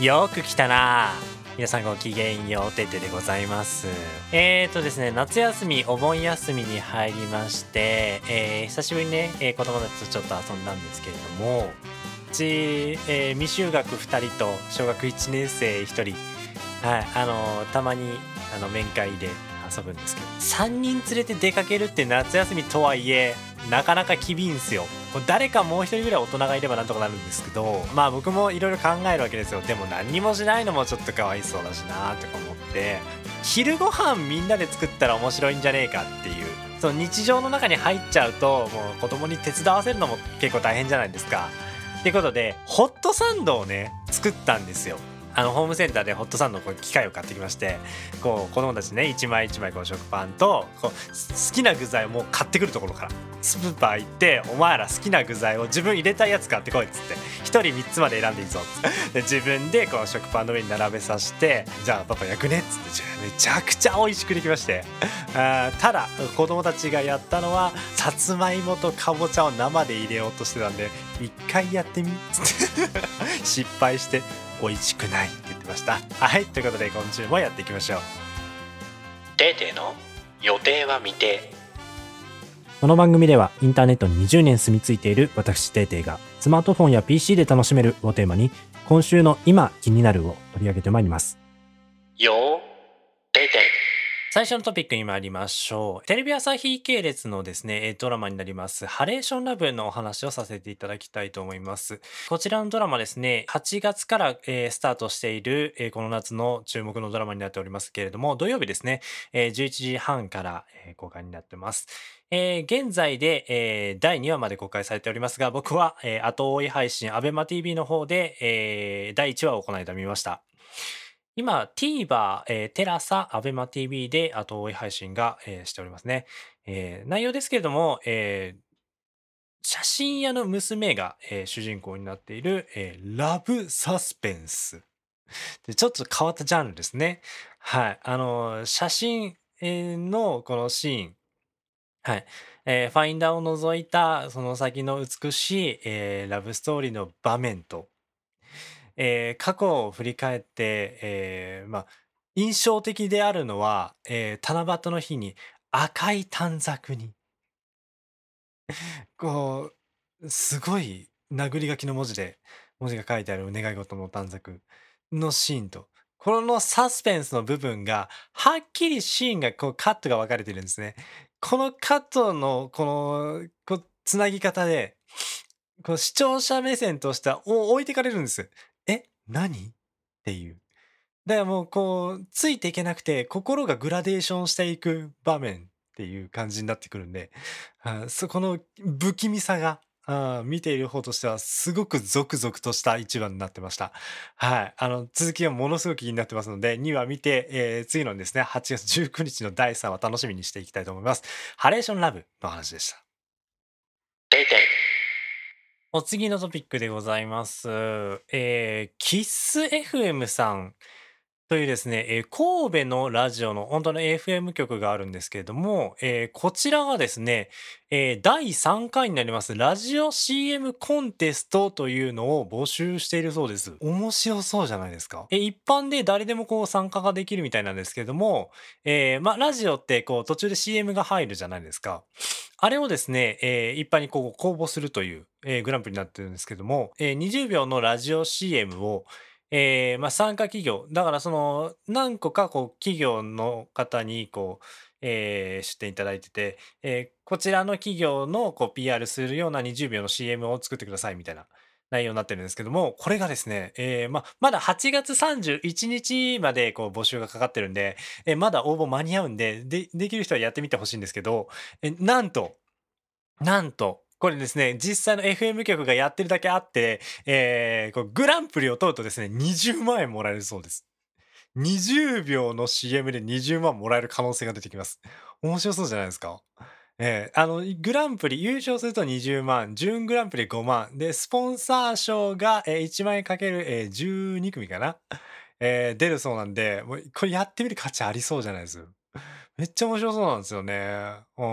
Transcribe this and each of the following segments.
よく来たな。皆さんごきげんようててでございます。えーとですね夏休みお盆休みに入りまして、えー久しぶりにね、えー子供たちとちょっと遊んだんですけれどもうち、えー未就学2人と小学1年生1人はいあのーたまにあの面会で遊ぶんですけど3人連れて出かけるって夏休みとはいえなかなか厳いんすよ。誰かもう一人ぐらい大人がいればなんとかなるんですけどまあ僕もいろいろ考えるわけですよ。でも何にもしないのもちょっとかわいそうだしなとか思って昼ご飯みんなで作ったら面白いんじゃねえかっていうその日常の中に入っちゃうともう子供に手伝わせるのも結構大変じゃないですか。ってことでホットサンドをね作ったんですよ。あのホームセンターでホットサンドの機械を買ってきましてこう子供たちね一枚一枚こう食パンとこう好きな具材をもう買ってくるところからスーパー行ってお前ら好きな具材を自分入れたいやつ買ってこいっつって1人3つまで選んでいいぞっつって。自分でこう食パンの上に並べさせてじゃあパパ焼くねっつってめちゃくちゃ美味しくできまして。あただ子供たちがやったのはさつまいもとかぼちゃを生で入れようとしてたんで一回やってみっつって。失敗して美味しくないって言ってました。はいということで今週もやっていきましょう。テーテーの予定は未定。この番組ではインターネットに20年住み着いている私テイテイがスマートフォンや PC で楽しめるをテーマに今週の今気になるを取り上げてまいります。よーテーテ最初のトピックに参りましょう。テレビ朝日系列のですね、ドラマになります、ハレーションラブのお話をさせていただきたいと思います。こちらのドラマですね、8月から、スタートしている、この夏の注目のドラマになっておりますけれども、土曜日ですね、えー11時半から、公開になってます。えー現在で、えー第2話まで公開されておりますが、僕は、えー後追い配信、ABEMATV の方で、えー第1話をこの間見ました。今、TVer、えーテラサ、アベマ t v で後追い配信が、えーしておりますね。えー内容ですけれども、えー写真屋の娘が、えー主人公になっている、えーラブサスペンス。でちょっと変わったジャンルですね。はい。あのー写真のこのシーン。はい。えーファインダーを除いたその先の美しい、えーラブストーリーの場面と、えー過去を振り返って、えーまあ、印象的であるのは、えー七夕の日に赤い短冊に、こう、すごい殴り書きの文字で、文字が書いてあるお願い事の短冊のシーンと、このサスペンスの部分が、はっきりシーンが、こう、カットが分かれてるんですね。このカットの、この、こ、つなぎ方で、こう視聴者目線としては置いてかれるんです。え何？っていう。だからもうこうついていけなくて心がグラデーションしていく場面っていう感じになってくるんであそこの不気味さがあ見ている方としてはすごくゾクゾクとした一話になってました。はい。あの続きはものすごく気になってますので2話見て、えー次のですね8月19日の第3話楽しみにしていきたいと思います。ハレーションラブの話でした。お次のトピックでございます。えー、キッス FM さんというですね、えー神戸のラジオの本当の FM 局があるんですけれども、えーこちらがですね、えー第3回になりますラジオ CM コンテストというのを募集しているそうです。面白そうじゃないですか。えー一般で誰でもこう参加ができるみたいなんですけれども、えーまあラジオってこう途中で CM が入るじゃないですか。あれをですね、えー一般にこう公募するという、えーグランプリになってるんですけども、えー20秒のラジオ CM を、えーまあ、参加企業、だからその何個かこう企業の方にこう、えー出展いただいてて、えーこちらの企業のこう PR するような20秒の CM を作ってくださいみたいな内容になってるんですけども、これがですね、えーまあ、まだ8月31日までこう募集がかかってるんで、えーまだ応募間に合うんで、で、できる人はやってみてほしいんですけど、えなんと、なんと、これですね、実際の FM 局がやってるだけあって、えーこうグランプリを取るとですね、20万円もらえるそうです。20秒の CM で20万もらえる可能性が出てきます。面白そうじゃないですか？えーあの、グランプリ優勝すると20万、準グランプリ5万、で、スポンサー賞が、えー1万円かける、えー12組かな、えー出るそうなんで、もうこれやってみる価値ありそうじゃないです？めっちゃ面白そうなんですよね。う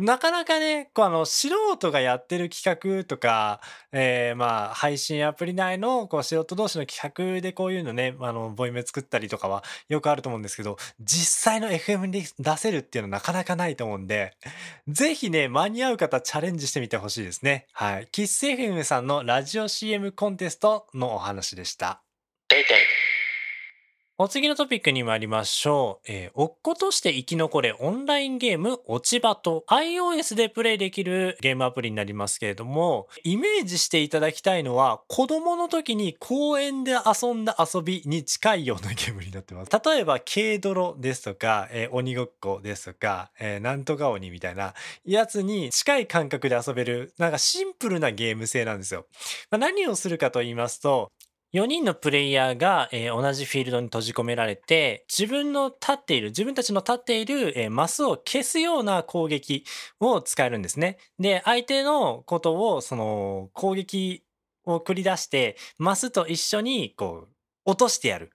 ん。なかなかね、こうあの素人がやってる企画とか、えー、まあ配信アプリ内のこう素人同士の企画でこういうのね、あのボイメ作ったりとかはよくあると思うんですけど、実際の FM に出せるっていうのはなかなかないと思うんで、ぜひね、間に合う方チャレンジしてみてほしいですね。はい。キッス FM さんのラジオ CM コンテストのお話でした。お次のトピックに参りましょう。えー、落っことして生き残れオンラインゲーム落ち葉と iOS でプレイできるゲームアプリになりますけれども、イメージしていただきたいのは子供の時に公園で遊んだ遊びに近いようなゲームになってます。例えば軽泥ですとか、えー、鬼ごっこですとか、えー、なんとか鬼みたいなやつに近い感覚で遊べる、なんかシンプルなゲーム性なんですよ。まあ、何をするかと言いますと、4人のプレイヤーが、えー、同じフィールドに閉じ込められて、自分の立っている、自分たちの立っている、えー、マスを消すような攻撃を使えるんですね。で、相手のことを、その、攻撃を繰り出して、マスと一緒に、こう、落としてやる。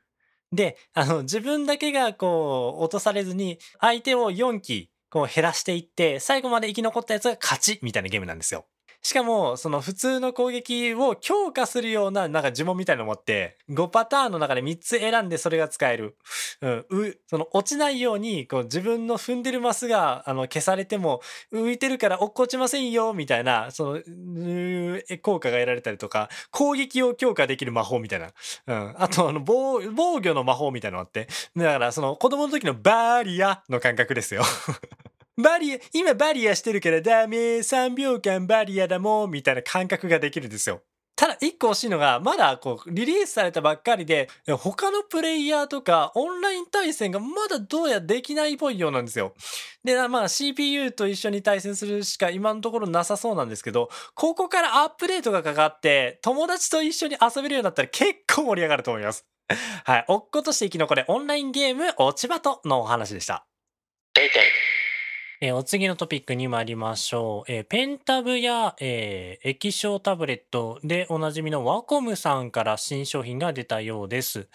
で、あの、自分だけが、こう、落とされずに、相手を4機、こう、減らしていって、最後まで生き残ったやつが勝ち、みたいなゲームなんですよ。しかも、その普通の攻撃を強化するような、なんか呪文みたいなのを持って、5パターンの中で3つ選んでそれが使える。うん、う、その落ちないように、こう自分の踏んでるマスが、あの、消されても、浮いてるから落っこちませんよ、みたいな、その、効果が得られたりとか、攻撃を強化できる魔法みたいな。うん。あと、あの、防、防御の魔法みたいなのあって。だから、その、子供の時のバーリアの感覚ですよ。バリア、今バリアしてるからダメ、3秒間バリアだもん、みたいな感覚ができるんですよ。ただ一個惜しいのが、まだこう、リリースされたばっかりで、他のプレイヤーとかオンライン対戦がまだどうやらできないっぽいようなんですよ。で、まあ CPU と一緒に対戦するしか今のところなさそうなんですけど、ここからアップデートがかかって、友達と一緒に遊べるようになったら結構盛り上がると思います。はい。おっことして生き残れオンラインゲーム落ち葉とのお話でした。えー、お次のトピックに参りましょう。えー、ペンタブや、えー、液晶タブレットでおなじみのワコムさんから新商品が出たようです。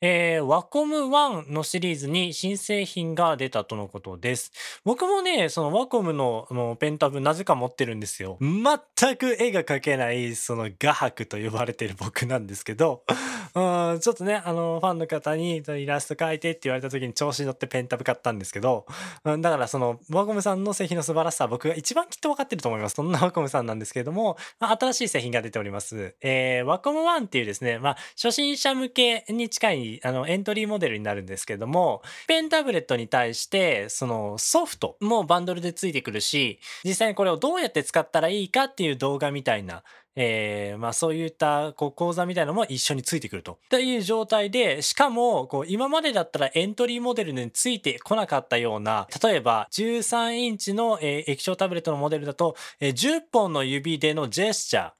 えー、ワコム1のシリーズに新製品が出たとのことです。僕もね、そのワコムののペンタブなぜか持ってるんですよ。全く絵が描けない、その画伯と呼ばれてる僕なんですけど、うん、ちょっとね、あの、ファンの方にイラスト描いてって言われた時に調子に乗ってペンタブ買ったんですけど、うん、だからそのワコムさんの製品の素晴らしさは僕が一番きっと分かってると思います。そんなワコムさんなんですけれども、まあ、新しい製品が出ております。えー、ワコム1っていうですね、まあ、初心者向けに近いあのエントリーモデルになるんですけどもペンタブレットに対してそのソフトもバンドルでついてくるし実際にこれをどうやって使ったらいいかっていう動画みたいなえー、まあそういったこう講座みたいなのも一緒についてくると。という状態で、しかもこう今までだったらエントリーモデルについてこなかったような、例えば13インチの、えー、液晶タブレットのモデルだと、えー、10本の指でのジェスチャー、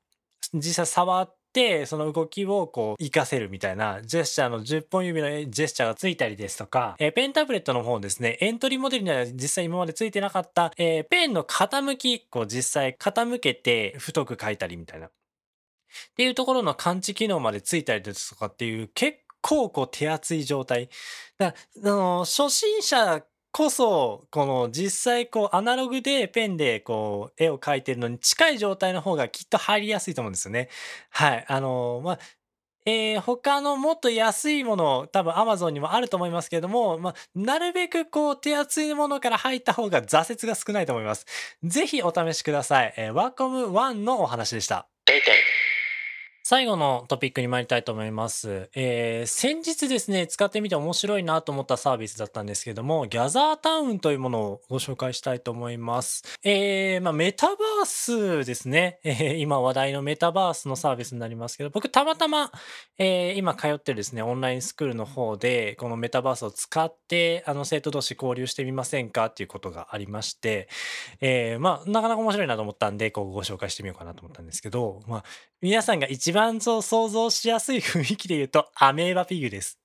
実際触って、その動きをこう活かせるみたいなジェスチャーの10本指のジェスチャーがついたりですとか、えー、ペンタブレットの方ですね、エントリーモデルには実際今までついてなかった、えー、ペンの傾き、こう実際傾けて太く書いたりみたいな。っていうところの感知機能までついたりですとかっていう結構こう手厚い状態。だあの初心者こそ、この実際こうアナログでペンでこう絵を描いてるのに近い状態の方がきっと入りやすいと思うんですよね。はい。あの、まあ、えー、他のもっと安いもの、多分 Amazon にもあると思いますけれども、まあ、なるべくこう手厚いものから入った方が挫折が少ないと思います。ぜひお試しください。えー、ワコム1のお話でした。最後のトピックに参りたいと思います。えー、先日ですね、使ってみて面白いなと思ったサービスだったんですけども、ギャザータウンというものをご紹介したいと思います。えー、まあ、メタバースですね。えー、今話題のメタバースのサービスになりますけど、僕たまたま、えー、今通ってるですね、オンラインスクールの方で、このメタバースを使って、あの、生徒同士交流してみませんかっていうことがありまして、えー、まあ、なかなか面白いなと思ったんで、こうご紹介してみようかなと思ったんですけど、まあ、皆さんが一番そう想像しやすい雰囲気で言うと、アメーバピグです。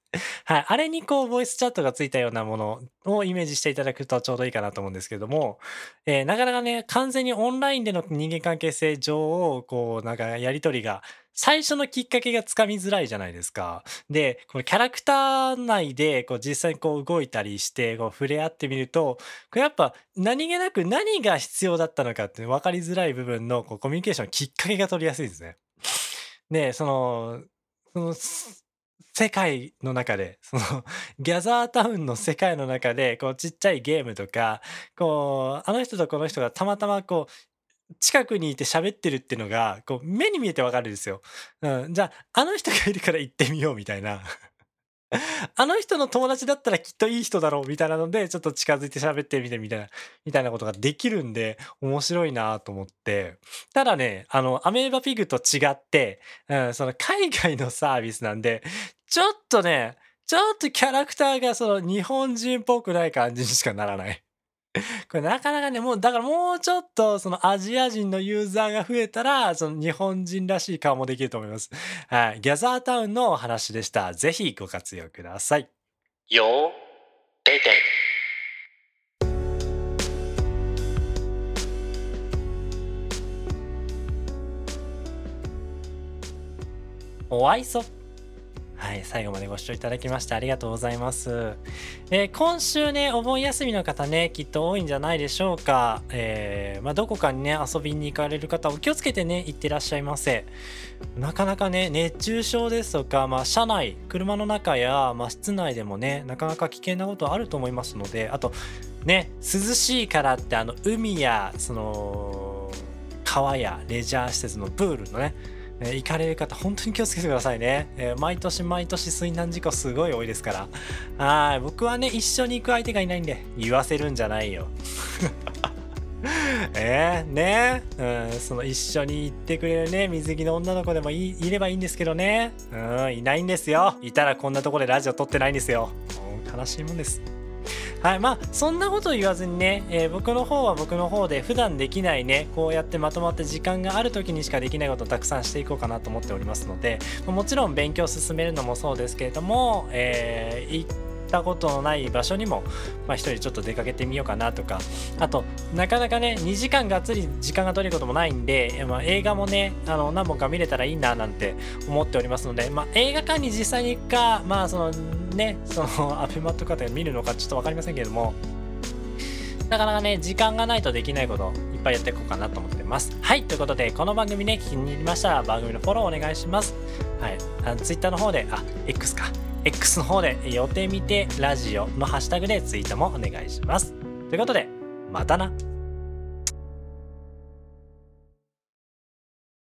はい。あれにこう、ボイスチャットがついたようなものをイメージしていただくとちょうどいいかなと思うんですけども、えー、なかなかね、完全にオンラインでの人間関係性上を、こう、なんかやりとりが最初のきっかけがつかみづらいじゃないですか。で、このキャラクター内でこう実際にこう動いたりしてこう触れ合ってみると、これやっぱ何気なく何が必要だったのかって分かりづらい部分のこうコミュニケーションのきっかけが取りやすいですね。で、その、その世界の中で、その ギャザータウンの世界の中で、こうちっちゃいゲームとか、こう、あの人とこの人がたまたまこう、近くにいて喋ってるっていうのが、こう目に見えてわかるんですよ。うん、じゃあ、あの人がいるから行ってみようみたいな。あの人の友達だったらきっといい人だろうみたいなので、ちょっと近づいて喋ってみてみたいな、みたいなことができるんで、面白いなと思って。ただね、あの、アメーバピグと違って、うん、その海外のサービスなんで、ちょっとね、ちょっとキャラクターがその日本人っぽくない感じにしかならない。これなかなかね、もう、だからもうちょっとそのアジア人のユーザーが増えたら、その日本人らしい顔もできると思います。はい。ギャザータウンのお話でした。ぜひご活用ください。よてて。おあいそ。はい、最後までご視聴いただきましてありがとうございます。えー、今週ね、お盆休みの方ね、きっと多いんじゃないでしょうか。えー、まあ、どこかにね、遊びに行かれる方、お気をつけてね、行ってらっしゃいませ。なかなかね、熱中症ですとか、まあ、車内、車の中や、まあ、室内でもね、なかなか危険なことあると思いますので、あと、ね、涼しいからって、あの、海や、その、川やレジャー施設のプールのね、えー、行かれる方、本当に気をつけてくださいね。えー、毎年毎年水難事故すごい多いですから。はい。僕はね、一緒に行く相手がいないんで、言わせるんじゃないよ。えー、ねうん、その一緒に行ってくれるね、水着の女の子でもいいればいいんですけどね。うん、いないんですよ。いたらこんなとこでラジオ撮ってないんですよ。悲しいもんです。はい、まあそんなこと言わずにね、えー、僕の方は僕の方で普段できないねこうやってまとまった時間がある時にしかできないことをたくさんしていこうかなと思っておりますのでもちろん勉強を進めるのもそうですけれども、えー、ったことのない場所にも、まあ、人ちょっと出かけてみようかなとかあとなかなかね2時間がっつり時間が取れることもないんで、まあ、映画もねあの何本か見れたらいいななんて思っておりますので、まあ、映画館に実際に行くかまあそのねその アベマとかで見るのかちょっと分かりませんけれどもなかなかね、時間がないとできないこといっぱいやっていこうかなと思ってます。はい、ということで、この番組ね、気に入りましたら番組のフォローお願いします。はい、あの Twitter の方で、あ、X か。X の方で予定見てラジオのハッシュタグでツイートもお願いします。ということで、またな